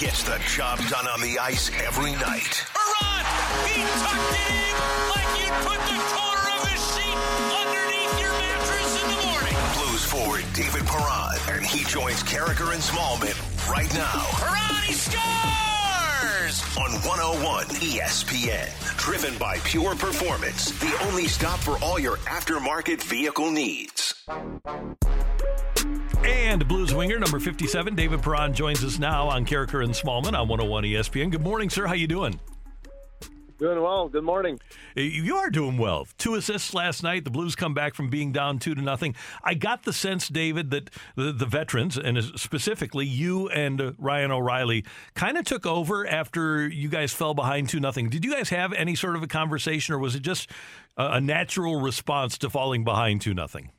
Gets the job done on the ice every night. Perron, he tucked it in like you'd put the corner of the sheet underneath your mattress in the morning. Blues forward David Perron, and he joins Carricker and Smallman right now Perron, he scores! on 101 ESPN. Driven by Pure Performance, the only stop for all your aftermarket vehicle needs. And Blues winger number 57, David Perron, joins us now on Carricker and Smallman on 101 ESPN. Good morning, sir. How you doing? Doing well. Good morning. You are doing well. Two assists last night. The Blues come back from being down two to nothing. I got the sense, David, that the, the veterans, and specifically you and uh, Ryan O'Reilly, kind of took over after you guys fell behind two nothing. Did you guys have any sort of a conversation, or was it just a, a natural response to falling behind two nothing?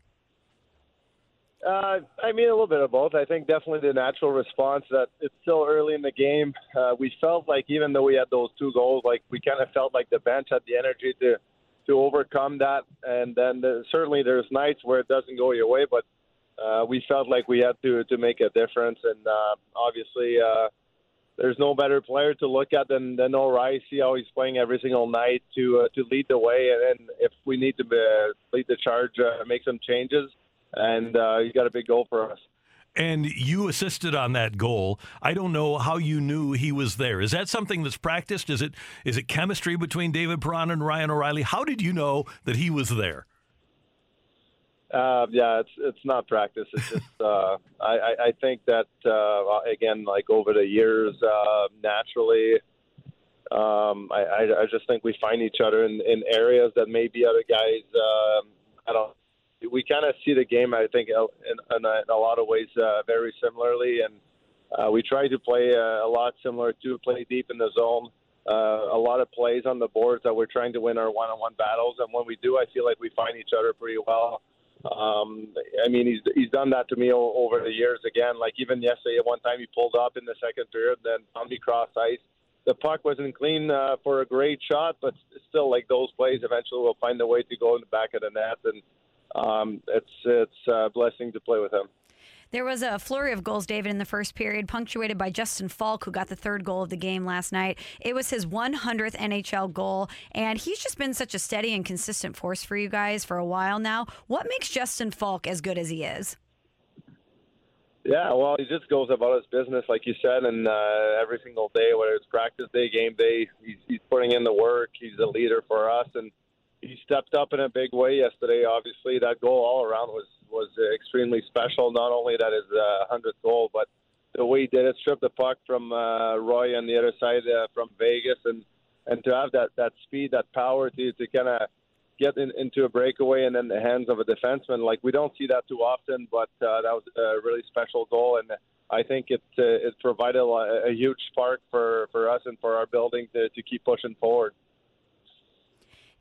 Uh, I mean, a little bit of both. I think definitely the natural response that it's still early in the game. Uh, we felt like even though we had those two goals, like we kind of felt like the bench had the energy to to overcome that. And then the, certainly there's nights where it doesn't go your way, but uh, we felt like we had to to make a difference. And uh, obviously, uh, there's no better player to look at than than O'Reilly. See how he's playing every single night to uh, to lead the way. And, and if we need to uh, lead the charge, uh, make some changes and uh, you got a big goal for us. And you assisted on that goal. I don't know how you knew he was there. Is that something that's practiced? Is it is it chemistry between David Perron and Ryan O'Reilly? How did you know that he was there? Uh, yeah, it's it's not practice. It's just uh, I, I think that uh, again, like over the years, uh, naturally, um, I, I I just think we find each other in, in areas that maybe other guys um, I don't we kind of see the game, I think, in, in, a, in a lot of ways uh, very similarly. And uh, we try to play uh, a lot similar to play deep in the zone. Uh, a lot of plays on the boards that we're trying to win our one-on-one battles, and when we do, I feel like we find each other pretty well. Um, I mean, he's he's done that to me o- over the years. Again, like even yesterday, one time he pulled up in the second period, then found me cross ice. The puck wasn't clean uh, for a great shot, but still, like those plays, eventually will find a way to go in the back of the net, and um, it's it's a blessing to play with him. There was a flurry of goals, David, in the first period, punctuated by Justin Faulk, who got the third goal of the game last night. It was his 100th NHL goal, and he's just been such a steady and consistent force for you guys for a while now. What makes Justin Faulk as good as he is? Yeah, well, he just goes about his business, like you said, and uh, every single day, whether it's practice day, game day, he's, he's putting in the work. He's a leader for us, and he stepped up in a big way yesterday. Obviously, that goal all around was was extremely special. Not only that his uh, hundredth goal, but the way he did it, stripped the puck from uh, Roy on the other side uh, from Vegas, and and to have that that speed, that power to to kind of get in, into a breakaway and in the hands of a defenseman. Like we don't see that too often, but uh, that was a really special goal, and I think it uh, it provided a, a huge spark for for us and for our building to to keep pushing forward.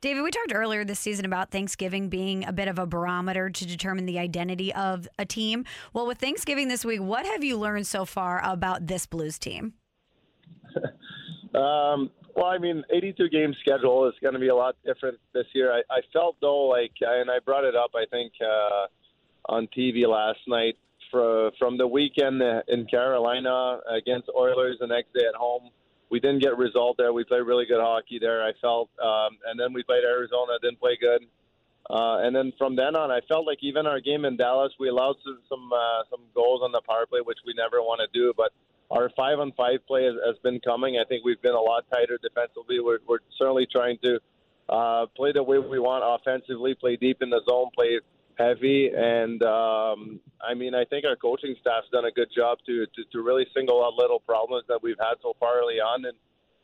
David, we talked earlier this season about Thanksgiving being a bit of a barometer to determine the identity of a team. Well, with Thanksgiving this week, what have you learned so far about this Blues team? um, well, I mean, 82 game schedule is going to be a lot different this year. I, I felt though like, and I brought it up, I think, uh, on TV last night for, from the weekend in Carolina against Oilers, the next day at home we didn't get a result there. We played really good hockey there. I felt, um, and then we played Arizona, didn't play good. Uh, and then from then on, I felt like even our game in Dallas, we allowed some some, uh, some goals on the power play, which we never want to do. But our five on five play has, has been coming. I think we've been a lot tighter defensively. We're, we're certainly trying to uh, play the way we want offensively, play deep in the zone, play heavy. And um, I mean, I think our coaching staff's done a good job to, to to really single out little problems that we've had so far early on and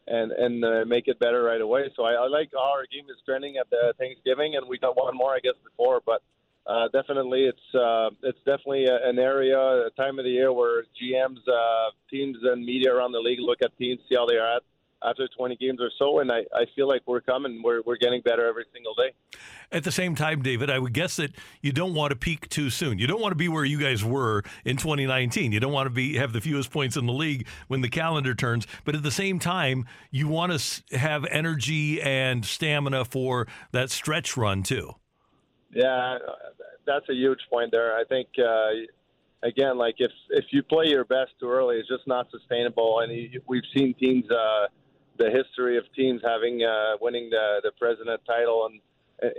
and and uh, make it better right away. So I, I like how our game is trending at the Thanksgiving, and we got one more, I guess, before, but. Uh, definitely, it's uh, it's definitely an area, a time of the year where GMs, uh, teams, and media around the league look at teams, see how they are at after 20 games or so, and I, I feel like we're coming. We're we're getting better every single day. At the same time, David, I would guess that you don't want to peak too soon. You don't want to be where you guys were in 2019. You don't want to be have the fewest points in the league when the calendar turns. But at the same time, you want to have energy and stamina for that stretch run too. Yeah, that's a huge point there. I think uh, again, like if if you play your best too early, it's just not sustainable. And you, we've seen teams, uh, the history of teams having uh, winning the the president title, and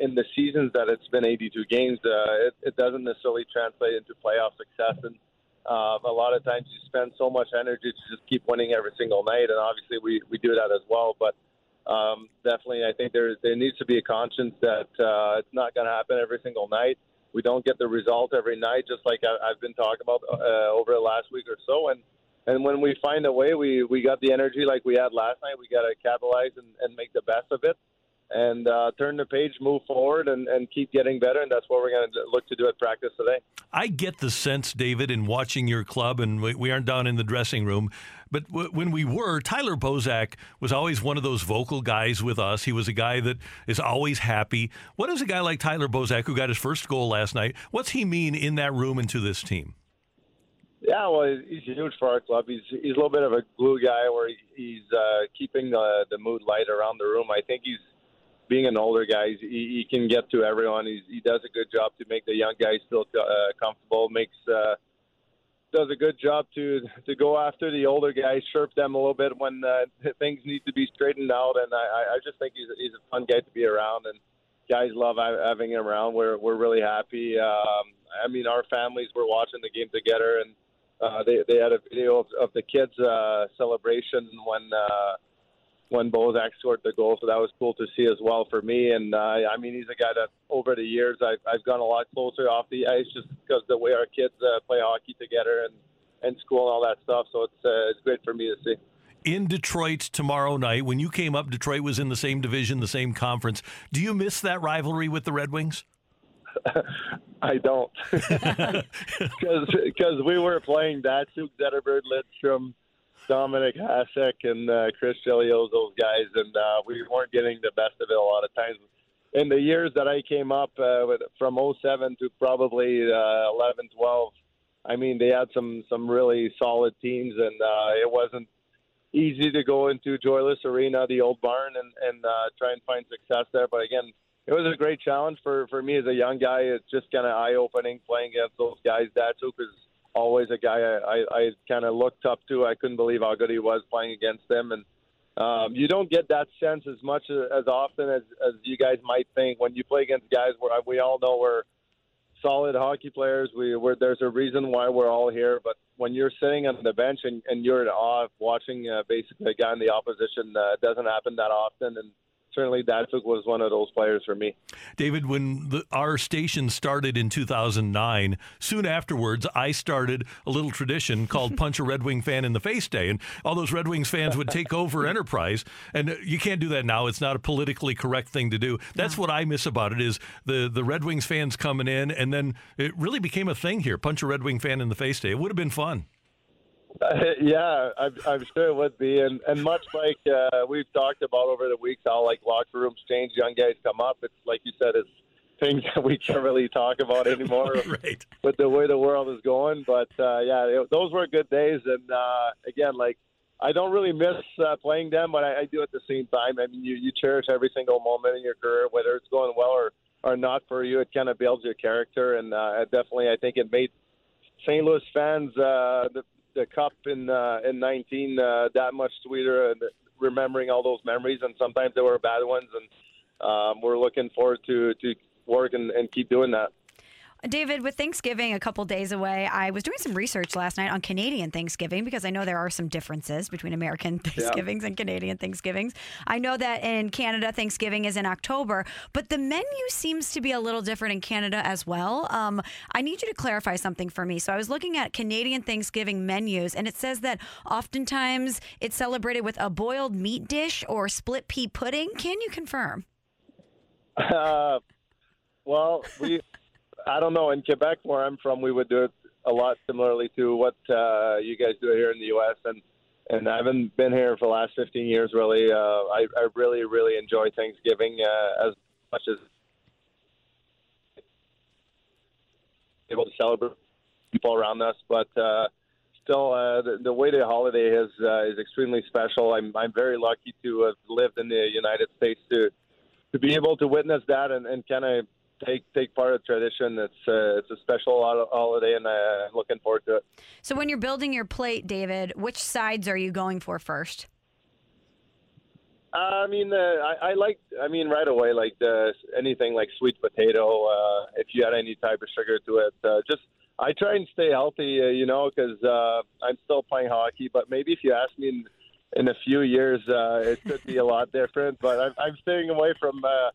in the seasons that it's been 82 games, uh, it, it doesn't necessarily translate into playoff success. And uh, a lot of times you spend so much energy to just keep winning every single night, and obviously we we do that as well, but. Um, definitely, I think there there needs to be a conscience that uh, it's not going to happen every single night we don't get the result every night, just like I, have been talking about uh, over the last week or so. And and when we find a way, we we got the energy like we had last night. We got to capitalize and, and make the best of it, and uh, turn the page, move forward, and, and keep getting better. And that's what we're going to look to do at practice today. I get the sense, David, in watching your club, and we, we aren't down in the dressing room, but w- when we were, Tyler Bozak was always one of those vocal guys with us. He was a guy that is always happy. What does a guy like Tyler Bozak, who got his first goal last night, what's he mean in that room and to this team? Yeah, well, he's huge for our club. He's he's a little bit of a glue guy, where he's uh, keeping the the mood light around the room. I think he's being an older guy. He, he can get to everyone. He's, he does a good job to make the young guys feel uh, comfortable. Makes uh, does a good job to to go after the older guys, chirp them a little bit when uh, things need to be straightened out. And I, I just think he's he's a fun guy to be around, and guys love having him around. We're we're really happy. Um, I mean, our families were watching the game together, and uh, they they had a video of, of the kids' uh, celebration when. Uh, when Bozak scored the goal, so that was cool to see as well for me. And uh, I mean, he's a guy that over the years I've, I've gone a lot closer off the ice just because the way our kids uh, play hockey together and and school and all that stuff. So it's uh, it's great for me to see. In Detroit tomorrow night, when you came up, Detroit was in the same division, the same conference. Do you miss that rivalry with the Red Wings? I don't, because we were playing Datsyuk, Zetterberg, Lidstrom Dominik Hasek and uh, Chris Chelios, those guys, and uh, we weren't getting the best of it a lot of times. In the years that I came up uh, with, from 07 to probably uh, 11, 12, I mean, they had some some really solid teams, and uh, it wasn't easy to go into Joe Louis Arena, the old barn, and and uh, try and find success there. But again, it was a great challenge for for me as a young guy. It's just kind of eye opening playing against those guys. Datsyuk is always a guy I, I, I kind of looked up to. I couldn't believe how good he was playing against them, and um, you don't get that sense as much as, often as, as you guys might think when you play against guys where we all know we're solid hockey players. We we're, there's a reason why we're all here, but when you're sitting on the bench and, and you're in awe of watching uh, basically a guy in the opposition, uh, it doesn't happen that often, and certainly Datsyuk was one of those players for me. David, when the, our station started in 2009, soon afterwards, I started a little tradition called Punch a Red Wing Fan in the Face Day. And all those Red Wings fans would take over Enterprise. And you can't do that now. It's not a politically correct thing to do. That's what I miss about it is the, the Red Wings fans coming in. And then it really became a thing here, Punch a Red Wing Fan in the Face Day. It would have been fun. Yeah, I'm, I'm sure it would be, and and much like uh, we've talked about over the weeks, how like locker rooms change, young guys come up. It's like you said, it's things that we can't really talk about anymore right. with the way the world is going. But uh, yeah, it, those were good days, and uh, again, like I don't really miss uh, playing them, but I, I do at the same time. I mean, you you cherish every single moment in your career, whether it's going well or or not for you. It kind of builds your character, and uh, definitely, I think it made St. Louis fans uh, the the cup in uh, in 19 uh, that much sweeter and remembering all those memories and sometimes they were bad ones and um, we're looking forward to to work and, and keep doing that. David, with Thanksgiving a couple days away, I was doing some research last night on Canadian Thanksgiving because I know there are some differences between American Thanksgivings and Canadian Thanksgivings. I know that in Canada, Thanksgiving is in October, but the menu seems to be a little different in Canada as well. Um, I need you to clarify something for me. So I was looking at Canadian Thanksgiving menus, and it says that oftentimes it's celebrated with a boiled meat dish or split pea pudding. Can you confirm? Uh, well, we, I don't know. In Quebec, where I'm from, we would do it a lot similarly to what uh, you guys do here in the U.S. and and I haven't been here for the last 15 years. Really, uh, I, I really, really enjoy Thanksgiving uh, as much as able to celebrate people around us, but. Uh, Still, uh, the, the way the holiday is uh, is extremely special. I'm I'm very lucky to have lived in the United States to to be able to witness that and, and kind of take take part of the tradition. It's uh, it's a special holiday, and uh, I'm looking forward to it. So when you're building your plate, David, which sides are you going for first? Uh, I mean, uh, I, I like. I mean, right away, like the, anything like sweet potato. Uh, if you add any type of sugar to it, uh, just I try and stay healthy. Uh, you know, because uh, I'm still playing hockey. But maybe if you ask me in, in a few years, uh, it could be a lot different. But I'm, I'm staying away from uh,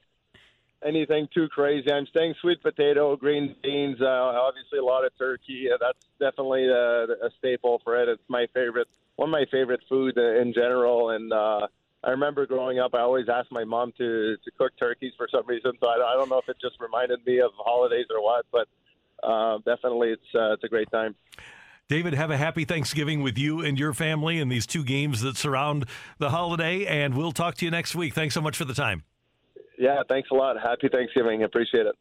anything too crazy. I'm staying sweet potato, green beans, uh, obviously a lot of turkey. Uh, that's definitely a, a staple for it. It's my favorite, one of my favorite food in general. And uh, I remember growing up, I always asked my mom to to cook turkeys for some reason. So I, I don't know if it just reminded me of holidays or what, but uh, definitely it's uh, it's a great time. David, have a happy Thanksgiving with you and your family and these two games that surround the holiday. And we'll talk to you next week. Thanks so much for the time. Yeah, thanks a lot. Happy Thanksgiving. Appreciate it.